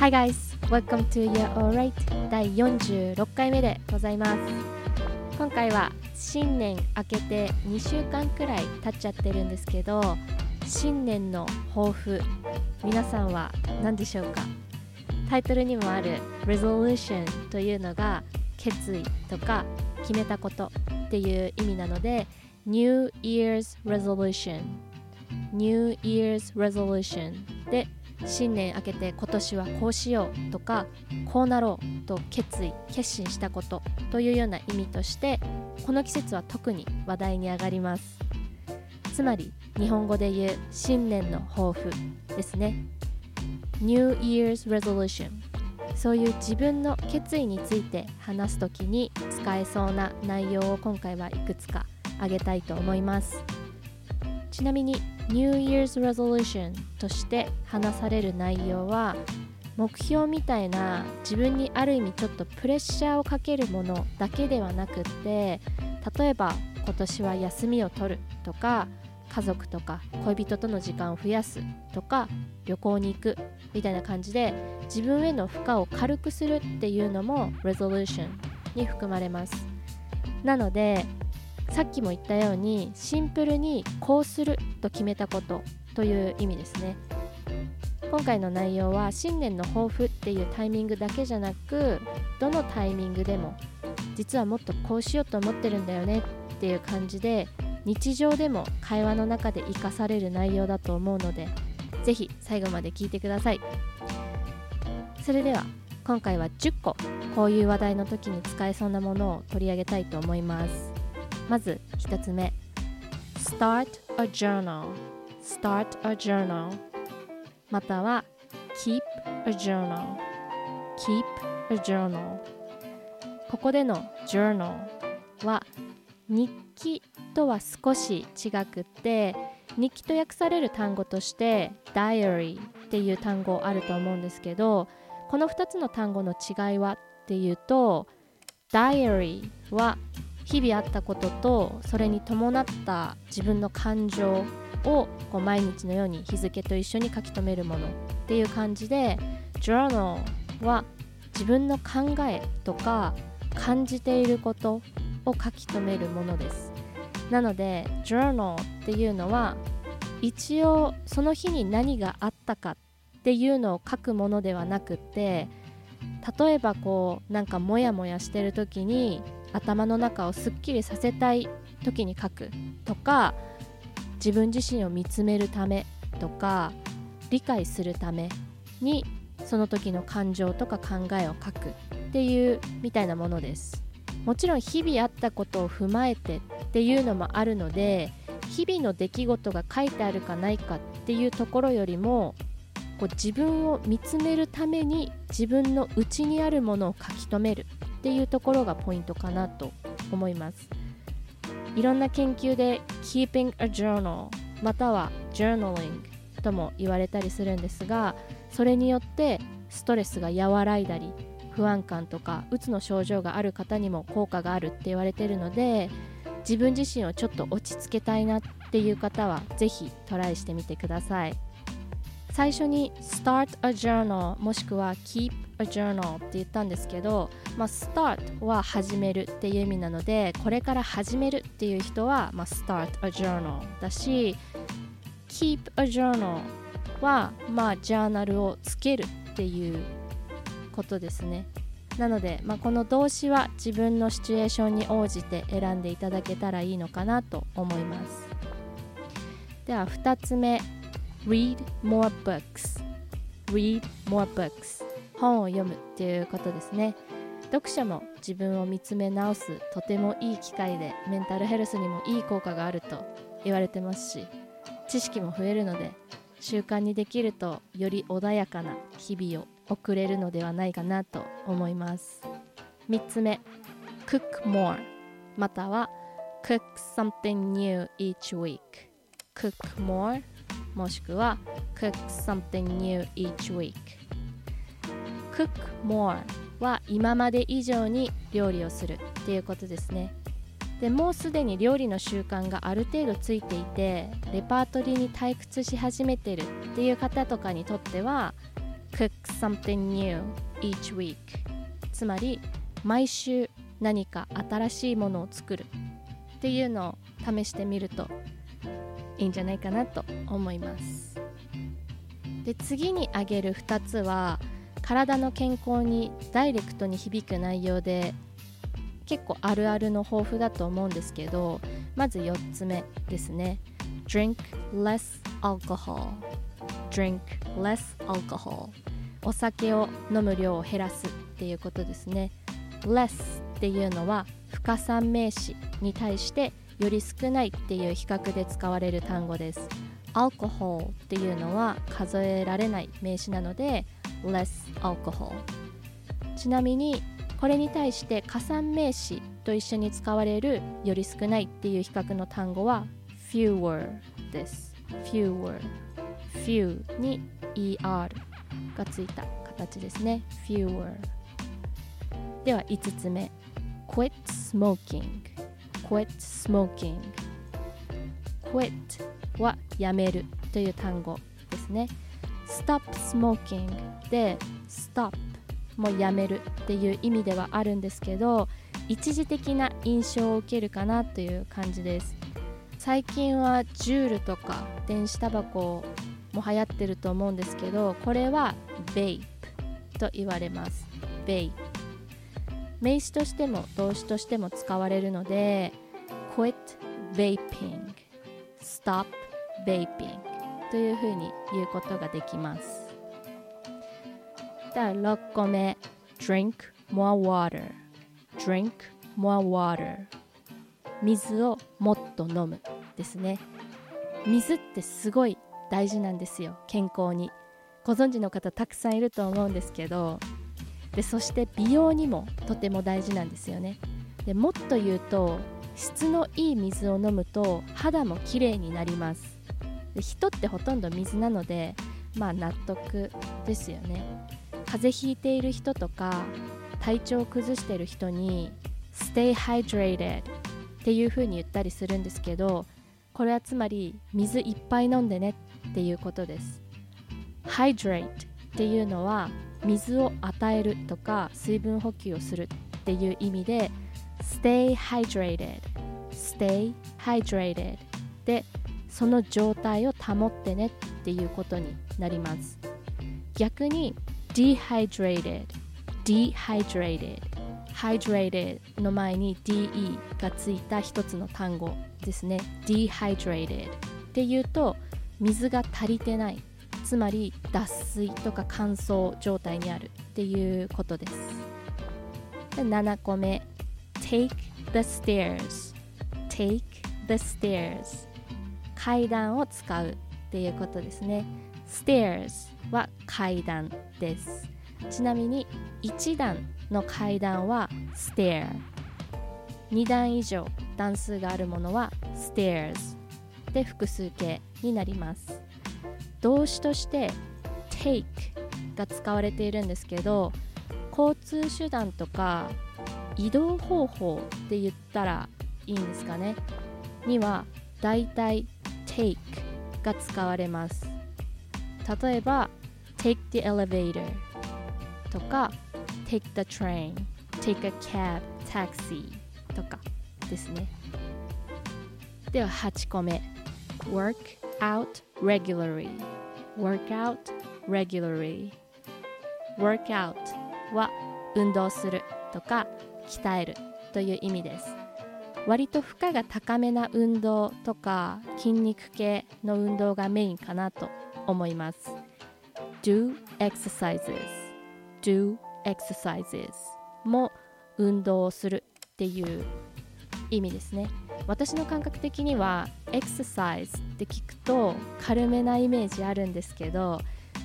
Hi guys, welcome to Your Alright 第46回目でございます。今回は新年明けて2週間くらい経っちゃってるんですけど新年の抱負皆さんは何でしょうか？タイトルにもある Resolution というのが決意とか決めたことっていう意味なので New Year's Resolution New Year's Resolution で新年明けて今年はこうしようとかこうなろうと決意決心したことというような意味としてこの季節は特に話題に上がります。つまり日本語で言う新年の抱負ですね。New Year's Resolution そういう自分の決意について話すときに使えそうな内容を今回はいくつか挙げたいと思います。ちなみに New Year's Resolution として話される内容は目標みたいな自分にある意味ちょっとプレッシャーをかけるものだけではなくって例えば今年は休みを取るとか家族とか恋人との時間を増やすとか旅行に行くみたいな感じで自分への負荷を軽くするっていうのも resolution に含まれます。なのでさっきも言ったようにシンプルにこうすると決めたことという意味ですね。今回の内容は新年の抱負っていうタイミングだけじゃなくどのタイミングでも実はもっとこうしようと思ってるんだよねっていう感じで日常でも会話の中で活かされる内容だと思うのでぜひ最後まで聞いてください。それでは今回は10個こういう話題の時に使えそうなものを取り上げたいと思います。まず1つ目 Start a journal Start a journal または Keep a journal Keep a journal ここでの journal は日記とは少し違くって日記と訳される単語として diary っていう単語あると思うんですけどこの2つの単語の違いはっていうと diary は日々あったこととそれに伴った自分の感情をこう毎日のように日付と一緒に書き留めるものっていう感じで journal は自分の考えとか感じていることを書き留めるものです。なので journal っていうのは一応その日に何があったかっていうのを書くものではなくって例えばこうなんかモヤモヤしてる時に頭の中をすっきりさせたい時に書くとか自分自身を見つめるためとか理解するためにその時の感情とか考えを書くっていうみたいなものです。もちろん日々あったことを踏まえてっていうのもあるので日々の出来事が書いてあるかないかっていうところよりもこう自分を見つめるために自分の内にあるものを書き留める。っていうところがポイントかなと思います。いろんな研究で keeping a journal または journaling とも言われたりするんですがそれによってストレスが和らいだり不安感とかうつの症状がある方にも効果があるって言われてるので自分自身をちょっと落ち着けたいなっていう方は是非トライしてみてください。最初に start a journal もしくは keep a journal って言ったんですけど、まあ、start は始めるっていう意味なのでこれから始めるっていう人は、まあ、start a journal だし keep a journal はまあジャーナルをつけるっていうことですね。なので、まあ、この動詞は自分のシチュエーションに応じて選んでいただけたらいいのかなと思います。では2つ目。Read more books read more books 本を読むっていうことですね。読書も自分を見つめ直すとてもいい機会でメンタルヘルスにもいい効果があると言われてますし知識も増えるので習慣にできるとより穏やかな日々を送れるのではないかなと思います。3つ目 cook more または cook something new each week cook more もしくは cook something new each week cook more は今まで以上に料理をするっていうことですね。でもうすでに料理の習慣がある程度ついていてレパートリーに退屈し始めてるっていう方とかにとっては cook something new each week つまり毎週何か新しいものを作るっていうのを試してみるといいんじゃないかなと思います。で次に挙げる2つは体の健康にダイレクトに響く内容で結構あるあるの豊富だと思うんですけどまず4つ目ですね。Drink less alcohol. Drink less alcohol. お酒を飲む量を減らすっていうことですね。less っていうのは不可算名詞に対してより少ないっていう比較で使われる単語です。alcohol っていうのは数えられない名詞なので less alcohol. ちなみにこれに対して加算名詞と一緒に使われるより少ないっていう比較の単語は fewer です。fewer. few に er がついた形ですね。fewer. では5つ目。quit smoking. quit smoking. quit はやめるという単語ですね。Stop smoking で stop もやめるっていう意味ではあるんですけど一時的な印象を受けるかなという感じです。最近はジュールとか電子タバコも流行ってると思うんですけどこれはベイプと言われます。ベイ名詞としても動詞としても使われるので quit vaping stop vaping というふうに言うことができます。第6個目 drink more water. Drink more water. 水をもっと飲むですね。水ってすごい大事なんですよ健康に。ご存知の方たくさんいると思うんですけど。でそして美容にもとても大事なんですよね。でもっと言うと質のいい水を飲むと肌もきれいになります。で人ってほとんど水なのでまあ納得ですよね。風邪ひいている人とか体調を崩している人に Stay hydrated っていう風に言ったりするんですけどこれはつまり水いっぱい飲んでねっていうことです。Hydrate っていうのは水を与えるとか水分補給をするっていう意味で Stay hydrated Stay hydrated でその状態を保ってねっていうことになります。逆に dehydrated dehydrated hydrated の前に de がついた一つの単語ですね。dehydrated っていうと水が足りてない。つまり脱水とか乾燥状態にあるっていうことです。7個目。take the stairs take the stairs 階段を使うっていうことですね。stairs は階段です。ちなみに1段の階段は stair 2段以上段数があるものは stairs で複数形になります。動詞として take が使われているんですけど交通手段とか移動方法って言ったらいいんですかね。にはだいたい take が使われます例えば take the elevator とか take the train take a cab taxi とかですねでは8個目 work out regularly work out regularly work out は運動するとか鍛えるという意味です割と負荷が高めな運動とか筋肉系の運動がメインかなと思います。Do exercises. Do exercises も運動をするっていう意味ですね。私の感覚的には exercise って聞くと軽めなイメージあるんですけど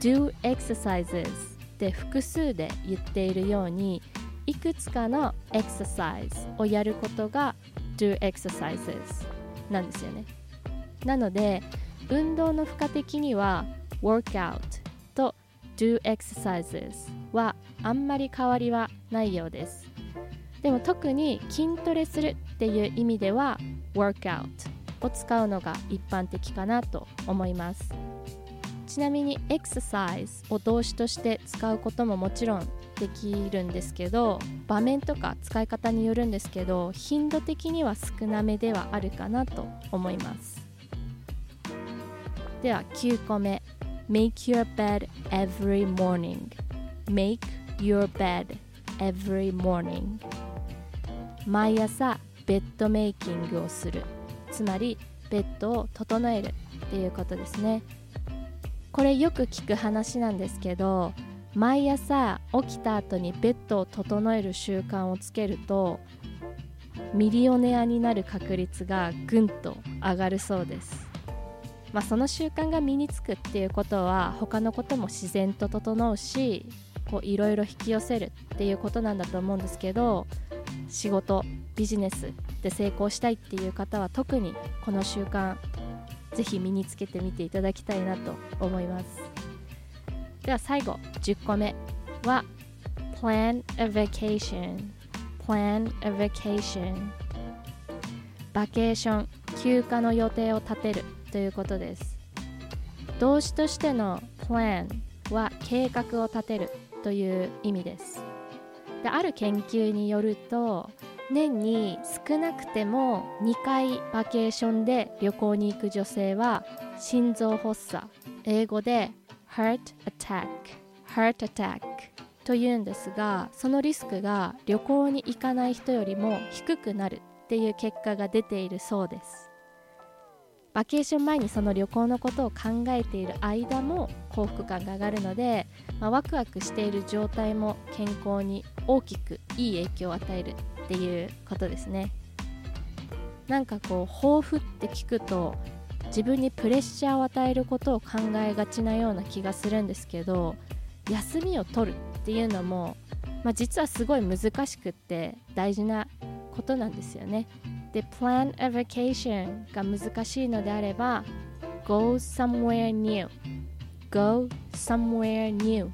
do exercises って複数で言っているようにいくつかの exercise をやることが do exercises なんですよね。なので運動の負荷的には workout と do exercises はあんまり変わりはないようです。でも特に筋トレするっていう意味では workout を使うのが一般的かなと思います。ちなみに exercise を動詞として使うことももちろんできるんですけど場面とか使い方によるんですけど頻度的には少なめではあるかなと思います。では9個目。Make your bed every morning. Make your bed every morning. 毎朝ベッドメイキングをする。つまりベッドを整えるっていうことですね。これよく聞く話なんですけど毎朝起きた後にベッドを整える習慣をつけるとミリオネアになる確率がぐんと上がるそうです。まあ、その習慣が身につくっていうことは他のことも自然と整うしいろいろ引き寄せるっていうことなんだと思うんですけど仕事ビジネスで成功したいっていう方は特にこの習慣ぜひ身につけてみていただきたいなと思います。では最後10個目は Plan a vacation Plan a vacation バケーション休暇の予定を立てるということです。動詞としての plan は計画を立てるという意味です。である研究によると年に少なくても2回バケーションで旅行に行く女性は心臓発作英語で heart attack heart attack というんですがそのリスクが旅行に行かない人よりも低くなるっていう結果が出ているそうです。バケーション前にその旅行のことを考えている間も幸福感が上がるので、まあ、ワクワクしている状態も健康に大きくいい影響を与えるっていうことですね。なんかこう抱負って聞くと自分にプレッシャーを与えることを考えがちなような気がするんですけど休みを取るっていうのも、まあ、実はすごい難しくって大事なことなんですよね。で plan a vacation が難しいのであれば go somewhere new. go somewhere new.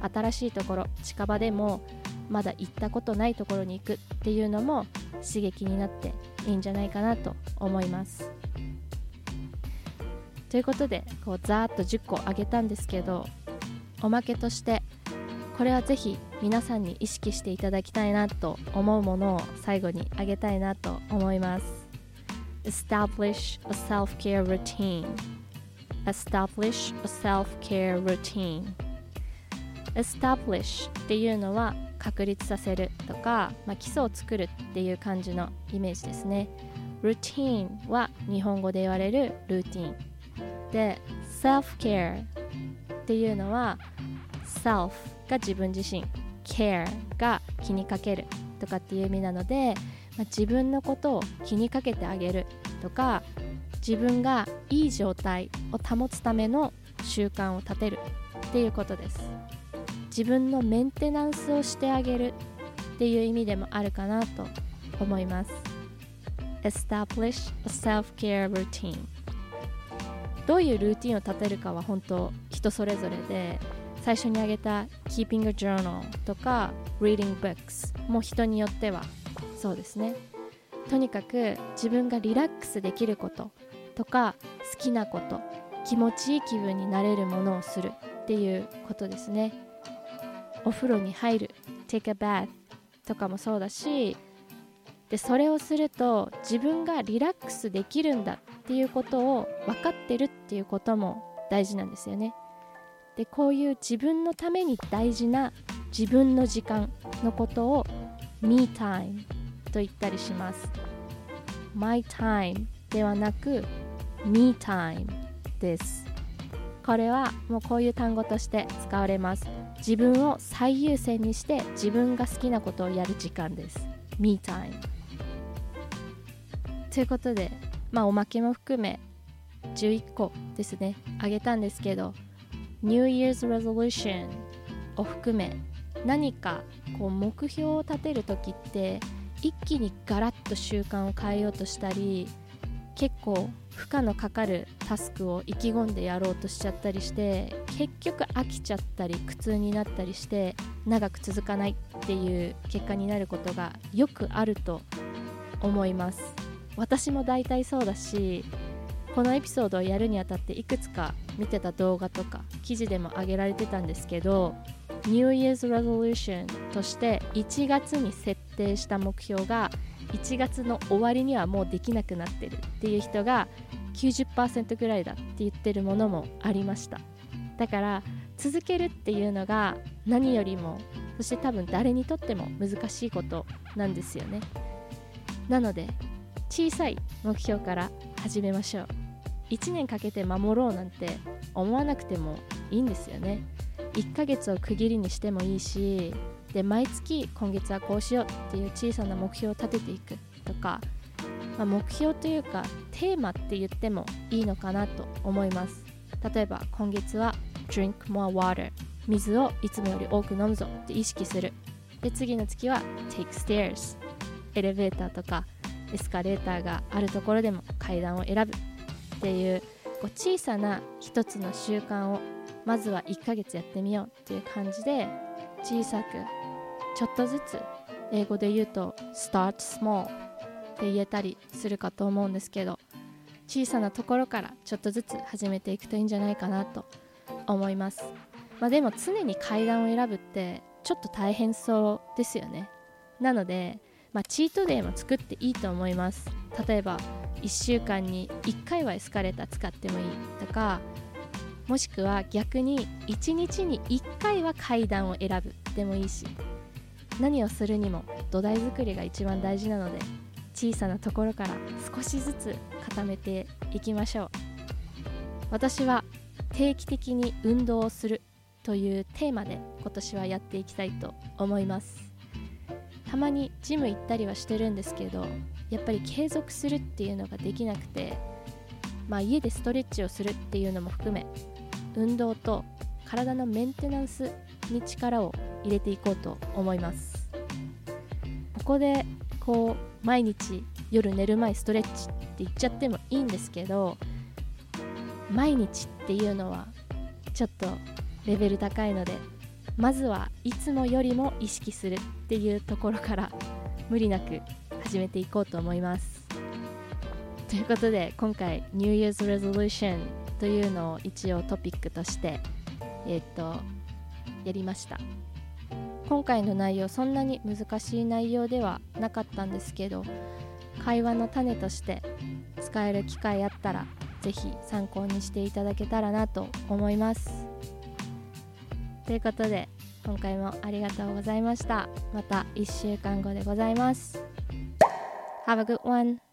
新しいところ近場でもまだ行ったことないところに行くっていうのも刺激になっていいんじゃないかなと思います。ということでこうざーっと10個あげたんですけどおまけとしてこれはぜひ皆さんに意識していただきたいなと思うものを最後にあげたいなと思います。Establish a self-care routine. Establish a self-care routine. Establish っていうのは確立させるとか、まあ、基礎を作るっていう感じのイメージですね。Routine は日本語で言われるルーティンで Self-care っていうのは Self が自分自身 care が気にかけるとかっていう意味なので、まあ、自分のことを気にかけてあげるとか自分がいい状態を保つための習慣を立てるっていうことです。自分のメンテナンスをしてあげるっていう意味でもあるかなと思います。Establish a self-care routine. どういうルーティンを立てるかは本当人それぞれで最初に挙げた Keeping a Journal とか Reading Books も人によってはそうですね。とにかく自分がリラックスできることとか好きなこと気持ちいい気分になれるものをするっていうことですね。お風呂に入る Take a bath とかもそうだしでそれをすると自分がリラックスできるんだっていうことを分かってるっていうことも大事なんですよね。でこういう自分のために大事な自分の時間のことを me time と言ったりします。my time ではなく me time です。これはもうこういう単語として使われます。自分を最優先にして自分が好きなことをやる時間です。me time ということでまあおまけも含め11個ですね。あげたんですけど New Year's Resolution を含め何かこう目標を立てる時って一気にガラッと習慣を変えようとしたり結構負荷のかかるタスクを意気込んでやろうとしちゃったりして結局飽きちゃったり苦痛になったりして長く続かないっていう結果になることがよくあると思います。私も大体そうだしこのエピソードをやるにあたっていくつか見てた動画とか記事でも上げられてたんですけど New Year's Resolution として1月に設定した目標が1月の終わりにはもうできなくなってるっていう人が90%ぐらいだって言ってるものもありました。だから続けるっていうのが何よりもそして多分誰にとっても難しいことなんですよね。なので小さい目標から始めましょう。1年かけて守ろうなんて思わなくてもいいんですよね。1ヶ月を区切りにしてもいいしで毎月今月はこうしようっていう小さな目標を立てていくとか、まあ、目標というかテーマって言ってもいいのかなと思います。例えば今月は drink more water 水をいつもより多く飲むぞって意識する。で次の月は take stairs エレベーターとかエスカレーターがあるところでも階段を選ぶっていうこう小さな一つの習慣をまずは1ヶ月やってみようっていう感じで小さくちょっとずつ英語で言うと start small って言えたりするかと思うんですけど小さなところからちょっとずつ始めていくといいんじゃないかなと思います、まあ、でも常に階段を選ぶってちょっと大変そうですよね。なので、まあ、チートデーも作っていいと思います。例えば1週間に1回はエスカレーター使ってもいいとかもしくは逆に1日に1回は階段を選ぶでもいいし何をするにも土台作りが一番大事なので小さなところから少しずつ固めていきましょう。私は定期的に運動をするというテーマで今年はやっていきたいと思います。たまにジム行ったりはしてるんですけどやっぱり継続するっていうのができなくてまあ家でストレッチをするっていうのも含め運動と体のメンテナンスに力を入れていこうと思います。ここでこう毎日夜寝る前ストレッチって言っちゃってもいいんですけど毎日っていうのはちょっとレベル高いのでまずはいつもよりも意識するっていうところから無理なく始めていこうと思います。ということで今回 New Year's Resolution というのを一応トピックとしてえっ、とやりました。今回の内容そんなに難しい内容ではなかったんですけど会話の種として使える機会あったら是非参考にしていただけたらなと思います。ということで今回もありがとうございました。また1週間後でございます。Have a good one.